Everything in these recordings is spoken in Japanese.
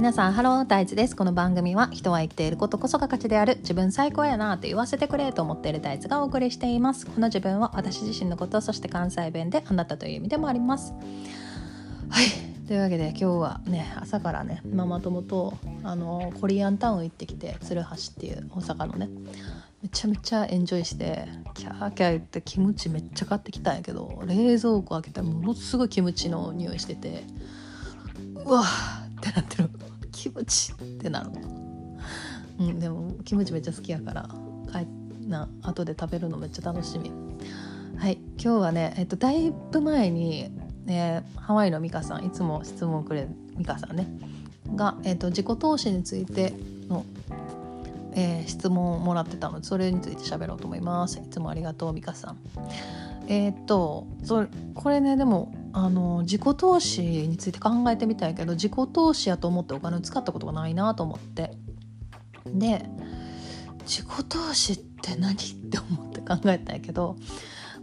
皆さんハロー大地です。この番組は人は生きていることこそが価値である自分最高やなって言わせてくれと思っている大地がお送りしています。この自分は私自身のことそして関西弁であなたという意味でもあります。はい。というわけで今日はね朝からねママ友とあのコリアンタウン行ってきて鶴橋っていう大阪のねめちゃめちゃエンジョイしてキャーキャー言ってキムチめっちゃ買ってきたんやけど冷蔵庫開けたらものすごいキムチの匂いしててうわってなってる。キムチってなるうんでもキムチめっちゃ好きやから。帰な後で食べるのめっちゃ楽しみ。はい今日はねえっとだいぶ前に、ね、ハワイのミカさんいつも質問くれるミカさんね。が、えっと、自己投資についての、えー、質問をもらってたの。でそれについて喋ろうと思います。いつもありがとうミカさん。えー、っとそれこれねでもあの自己投資について考えてみたいけど自己投資やと思ってお金を使ったことがないなと思ってで自己投資って何って思って考えたんやけど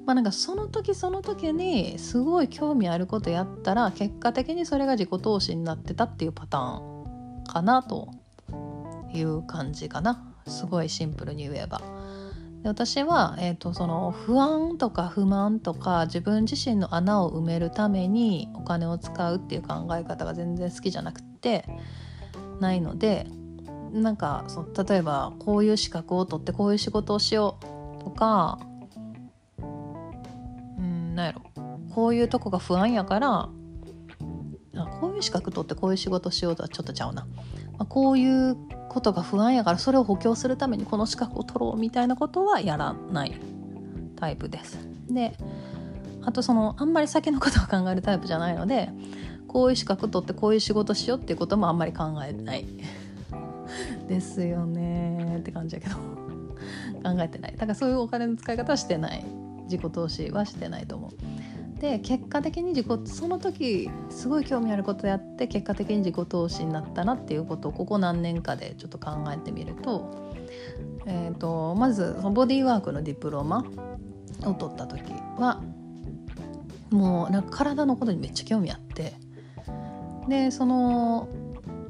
まあなんかその時その時にすごい興味あることやったら結果的にそれが自己投資になってたっていうパターンかなという感じかなすごいシンプルに言えば。で私は、えーと、その不安とか不満とか自分自身の穴を埋めるためにお金を使うっていう考え方が全然好きじゃなくてないのでなんかそ例えばこういう資格を取ってこういう仕事をしようとかうんなんやろ。こういうとこが不安やからあこういう資格取ってこういう仕事しようとはちょっとちゃうな、まあ、こういうことが不安やからそれを補強するためにこの資格を取ろうみたいなことはやらないタイプです。であとそのあんまり先のことを考えるタイプじゃないのでこういう資格取ってこういう仕事しようっていうこともあんまり考えない。ですよね。って感じやけど。考えてない。だからそういうお金の使い方はしてない。自己投資はしてないと思う。で結果的に自己その時すごい興味あることやって結果的に自己投資になったなっていうことをここ何年かでちょっと考えてみると,、えーと、まずそのボディーワークのディプロマを取った時はもうなんか体のことにめっちゃ興味あってでその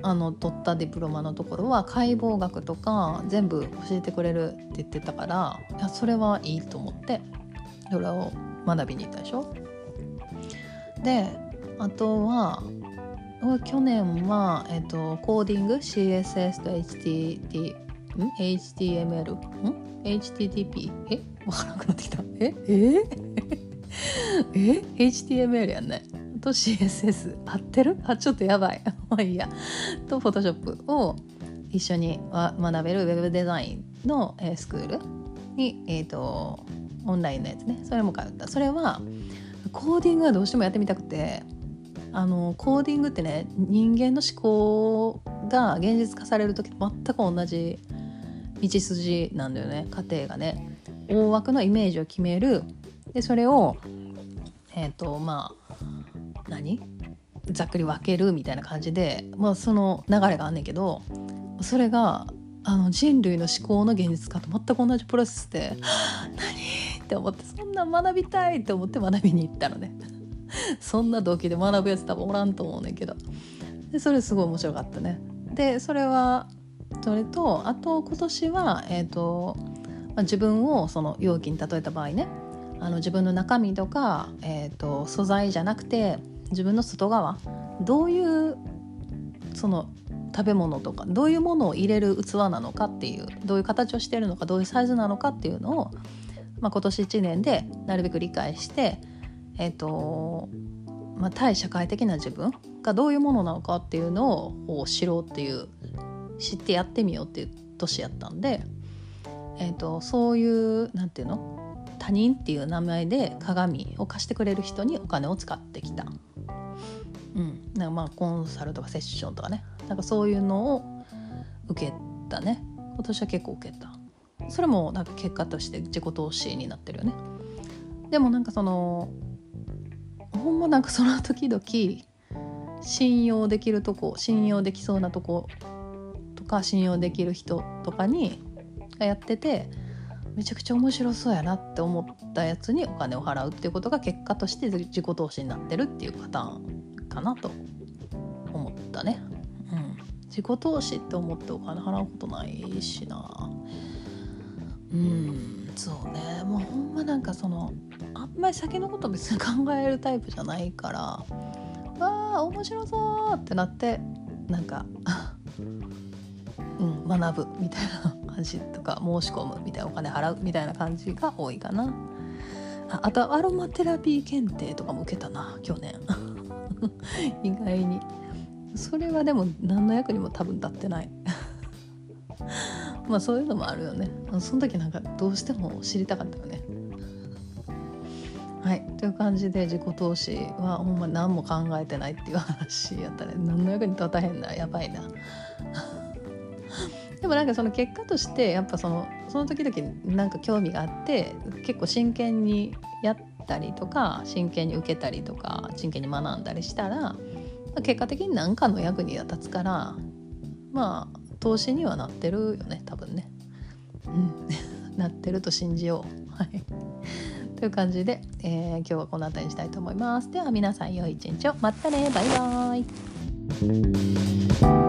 あの取ったディプロマのところは解剖学とか全部教えてくれるって言ってたからいやそれはいいと思ってそれを学びに行ったでしょ。であとは去年は、えっと、コーディング？CSS と HTT ん？HTML ん？HTTP え？わからなくなってきた。え？え？え？HTML やんねと CSS 合ってる？あちょっとやばい。まあいいや。と Photoshop を一緒に学べる？ウェブデザインの、え、スクールに、えーと、オンラインのやつね。それも通った。それはコーディングはどうしてもやってみたくて。あのコーディングってね人間の思考が現実化される時と全く同じ道筋なんだよね。過程がね。大枠のイメージを決める。でそれをえっ、ー、とまあ何？ざっくり分けるみたいな感じで、まあ、その流れがあんねんけどそれがあの人類の思考の現実化と全く同じプロセスで「?」って思ってそんな学びたいって思って学びに行ったのね。そんな動機で学ぶやつ多分おらんと思うねんけど。でそれすごい面白かったね。でそれはそれとあと今年はえっ、ー、と、まあ、自分をその容器に例えた場合ね。あの自分の中身とか、えーと素材じゃなくて自分の外側。どういうその食べ物とかどういうものを入れる器なのかっていうどういう形をしているのかどういうサイズなのかっていうのを、まあ、今年1年でなるべく理解して、えーとまあ、対社会的な自分がどういうものなのかっていうのを知ろうっていう知ってやってみようっていう年やったんで、えーと、そういうなんていうの他人っていう名前で鏡を貸してくれる人にお金を使ってきた。うん、なんかまあコンサルとかセッションとかね。なんかそういうのを受けたね。今年は結構受けた。それもなんか結果として自己投資になってるよね。でもなんかそのほんまなんかその時々信用できるとこ信用できそうなとことか信用できる人とかにがやっててめちゃくちゃ面白そうやなって思ったやつにお金を払うっていうことが結果として自己投資になってるっていうパターンかなと思ったね。うん、自己投資って思ってお金払うことないしな。うんそうね。もうほんまなんかそのあんまり先のこと別に考えるタイプじゃないからわあ面白そうってなってなんかうん学ぶみたいな感じとか申し込むみたいなお金払うみたいな感じが多いかな。ああとアロマテラピー検定とかも受けたな去年。意外に。それはでも何の役にも多分立ってない。まあそういうのもあるよね。その時なんかどうしても知りたかったよね。はい。という感じで自己投資はほんま何も考えてないっていう話やったら何の役に立たへんな。やばいな。でもなんかその結果としてやっぱそのその時々なんか興味があって結構真剣にやったりとか真剣に受けたりとか真剣に学んだりしたら結果的に何かの役には立つからまあ投資にはなってるよね多分ね。うん なってると信じよう。はいという感じで、えー、今日はこの辺りにしたいと思います。では皆さん良い一日を。またねバイバーイ